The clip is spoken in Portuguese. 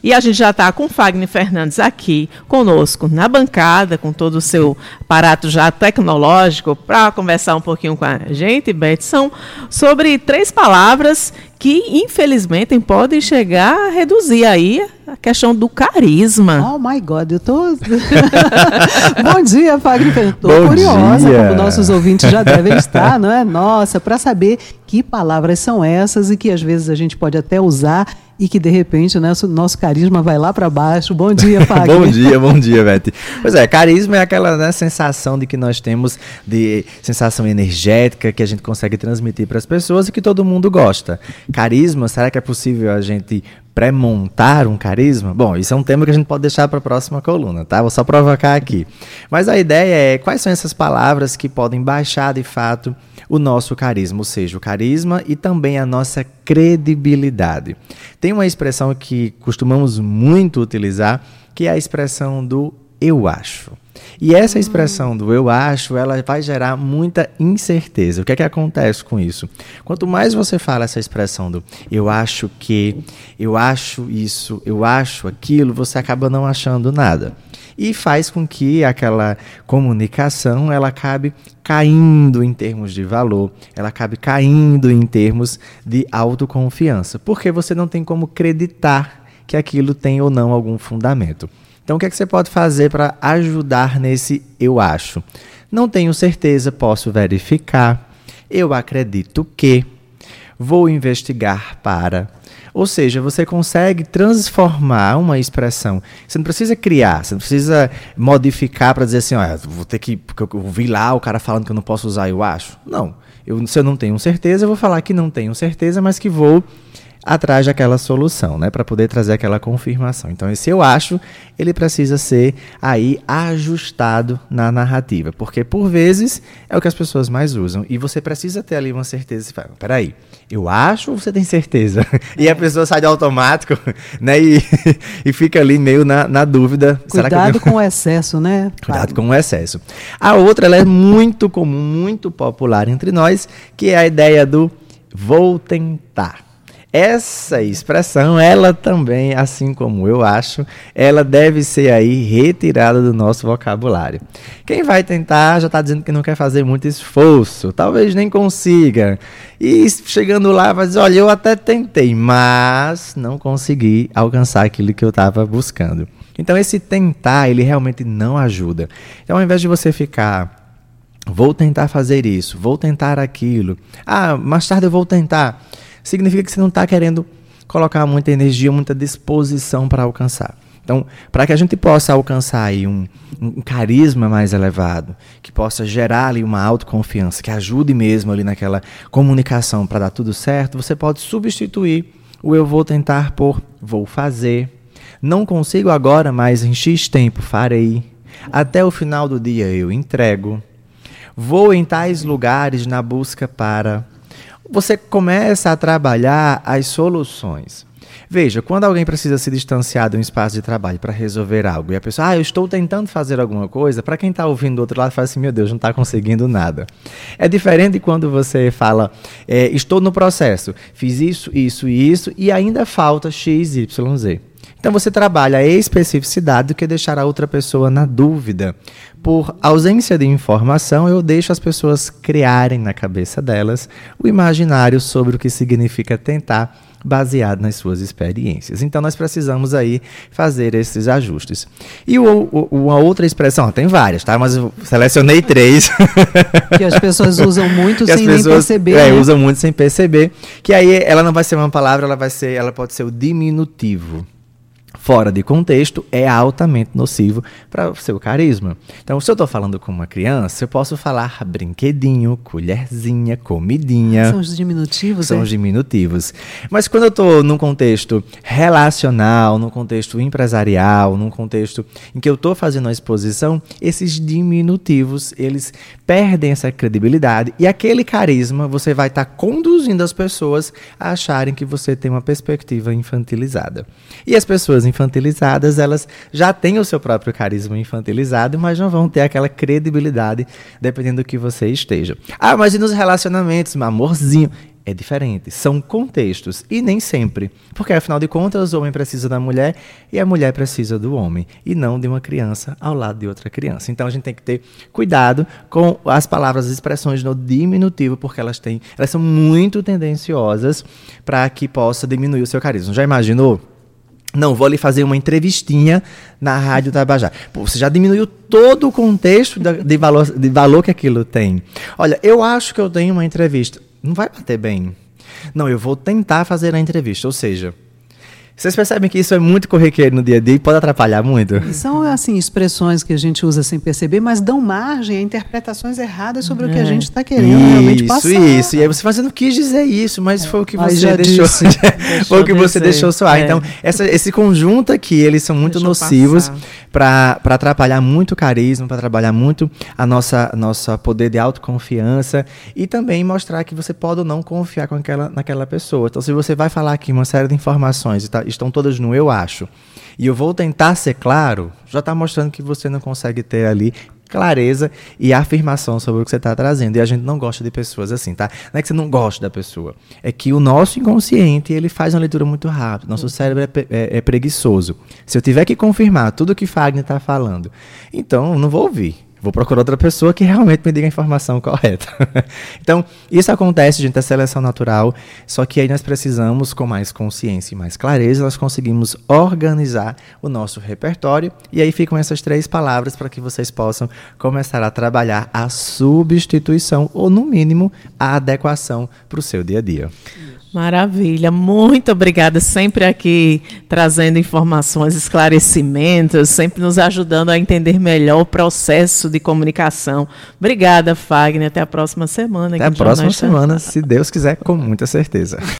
E a gente já está com o Fagner Fernandes aqui conosco na bancada, com todo o seu aparato já tecnológico, para conversar um pouquinho com a gente, Betson, sobre três palavras que, infelizmente, podem chegar a reduzir aí a questão do carisma. Oh my God, eu tô. Bom dia, Fagner Fernandes. Estou curiosa, dia. como nossos ouvintes já devem estar, não é? Nossa, para saber que palavras são essas e que às vezes a gente pode até usar e que de repente o nosso carisma vai lá para baixo. Bom dia, Fagner. bom dia, bom dia, Beth. Pois é, carisma é aquela né, sensação de que nós temos de sensação energética que a gente consegue transmitir para as pessoas e que todo mundo gosta. Carisma, será que é possível a gente pré-montar um carisma? Bom, isso é um tema que a gente pode deixar para a próxima coluna, tá? Vou só provocar aqui. Mas a ideia é quais são essas palavras que podem baixar de fato o nosso carisma, ou seja, o carisma e também a nossa credibilidade. Tem uma expressão que costumamos muito utilizar, que é a expressão do eu acho. E essa expressão do eu acho, ela vai gerar muita incerteza. O que é que acontece com isso? Quanto mais você fala essa expressão do eu acho que, eu acho isso, eu acho aquilo, você acaba não achando nada. E faz com que aquela comunicação ela acabe caindo em termos de valor, ela acabe caindo em termos de autoconfiança, porque você não tem como acreditar que aquilo tem ou não algum fundamento. Então, o que, é que você pode fazer para ajudar nesse eu acho? Não tenho certeza, posso verificar. Eu acredito que. Vou investigar para. Ou seja, você consegue transformar uma expressão. Você não precisa criar, você não precisa modificar para dizer assim, olha, vou ter que. Porque eu vi lá o cara falando que eu não posso usar, eu acho. Não. Eu, se eu não tenho certeza, eu vou falar que não tenho certeza, mas que vou atrás daquela solução, né, para poder trazer aquela confirmação. Então, esse eu acho, ele precisa ser aí ajustado na narrativa, porque por vezes é o que as pessoas mais usam e você precisa ter ali uma certeza. Fala, Peraí, eu acho ou você tem certeza? E a pessoa sai de automático, né, e, e fica ali meio na, na dúvida. Cuidado com o excesso, né? Cuidado com o excesso. A outra, ela é muito comum, muito popular entre nós, que é a ideia do vou tentar. Essa expressão, ela também, assim como eu acho, ela deve ser aí retirada do nosso vocabulário. Quem vai tentar já está dizendo que não quer fazer muito esforço, talvez nem consiga. E chegando lá vai dizer, olha, eu até tentei, mas não consegui alcançar aquilo que eu estava buscando. Então esse tentar, ele realmente não ajuda. Então ao invés de você ficar Vou tentar fazer isso, vou tentar aquilo. Ah, mais tarde eu vou tentar significa que você não está querendo colocar muita energia, muita disposição para alcançar. Então, para que a gente possa alcançar aí um, um, carisma mais elevado, que possa gerar ali uma autoconfiança, que ajude mesmo ali naquela comunicação para dar tudo certo, você pode substituir o eu vou tentar por vou fazer. Não consigo agora, mas em X tempo farei. Até o final do dia eu entrego. Vou em tais lugares na busca para você começa a trabalhar as soluções. Veja, quando alguém precisa se distanciar de um espaço de trabalho para resolver algo e a pessoa, ah, eu estou tentando fazer alguma coisa, para quem está ouvindo do outro lado, fala assim: meu Deus, não está conseguindo nada. É diferente quando você fala, é, estou no processo, fiz isso, isso e isso, e ainda falta X, Y, Z. Então você trabalha a especificidade do que deixar a outra pessoa na dúvida. Por ausência de informação, eu deixo as pessoas criarem na cabeça delas o imaginário sobre o que significa tentar baseado nas suas experiências. Então nós precisamos aí fazer esses ajustes. E o, o, uma outra expressão, tem várias, tá? Mas eu selecionei três. que as pessoas usam muito que sem pessoas, nem perceber. É, né? usam muito sem perceber. Que aí ela não vai ser uma palavra, ela vai ser, ela pode ser o diminutivo fora de contexto, é altamente nocivo para o seu carisma. Então, se eu estou falando com uma criança, eu posso falar brinquedinho, colherzinha, comidinha. São os diminutivos, São é? os diminutivos. Mas quando eu estou num contexto relacional, num contexto empresarial, num contexto em que eu estou fazendo uma exposição, esses diminutivos, eles perdem essa credibilidade e aquele carisma você vai estar tá conduzindo as pessoas a acharem que você tem uma perspectiva infantilizada. E as pessoas infantilizadas, elas já têm o seu próprio carisma infantilizado, mas não vão ter aquela credibilidade dependendo do que você esteja. Ah, mas e nos relacionamentos, amorzinho? é diferente. São contextos e nem sempre. Porque afinal de contas, o homem precisa da mulher e a mulher precisa do homem. E não de uma criança ao lado de outra criança. Então a gente tem que ter cuidado com as palavras, as expressões no diminutivo, porque elas têm. Elas são muito tendenciosas para que possa diminuir o seu carisma. Já imaginou? Não, vou lhe fazer uma entrevistinha na Rádio Tabajara. Pô, você já diminuiu todo o contexto de valor, de valor que aquilo tem. Olha, eu acho que eu tenho uma entrevista. Não vai bater bem. Não, eu vou tentar fazer a entrevista. Ou seja, vocês percebem que isso é muito corriqueiro no dia a dia e pode atrapalhar muito? São, assim, expressões que a gente usa sem perceber, mas dão margem a interpretações erradas sobre é. o que a é. gente está querendo isso, realmente passar. Isso, isso. E aí você fazendo, quis dizer isso, mas é. foi o que mas você deixou. foi o que você deixou soar. É. Então, essa, esse conjunto aqui, eles são muito Deixou nocivos para atrapalhar muito o carisma, para trabalhar muito a nossa, nossa poder de autoconfiança e também mostrar que você pode ou não confiar com aquela, naquela pessoa. Então, se você vai falar aqui uma série de informações e tá, estão todas no eu acho. E eu vou tentar ser claro, já está mostrando que você não consegue ter ali clareza e afirmação sobre o que você está trazendo. E a gente não gosta de pessoas assim, tá? Não é que você não gosta da pessoa, é que o nosso inconsciente ele faz uma leitura muito rápida. Nosso cérebro é, é, é preguiçoso. Se eu tiver que confirmar tudo que Fagner está falando, então não vou ouvir. Vou procurar outra pessoa que realmente me diga a informação correta. então, isso acontece, gente, é seleção natural, só que aí nós precisamos, com mais consciência e mais clareza, nós conseguimos organizar o nosso repertório, e aí ficam essas três palavras para que vocês possam começar a trabalhar a substituição, ou no mínimo, a adequação para o seu dia a dia. Maravilha, muito obrigada, sempre aqui trazendo informações, esclarecimentos, sempre nos ajudando a entender melhor o processo de comunicação. Obrigada, Fagner, até a próxima semana. Até a próxima semana, se Deus quiser, com muita certeza.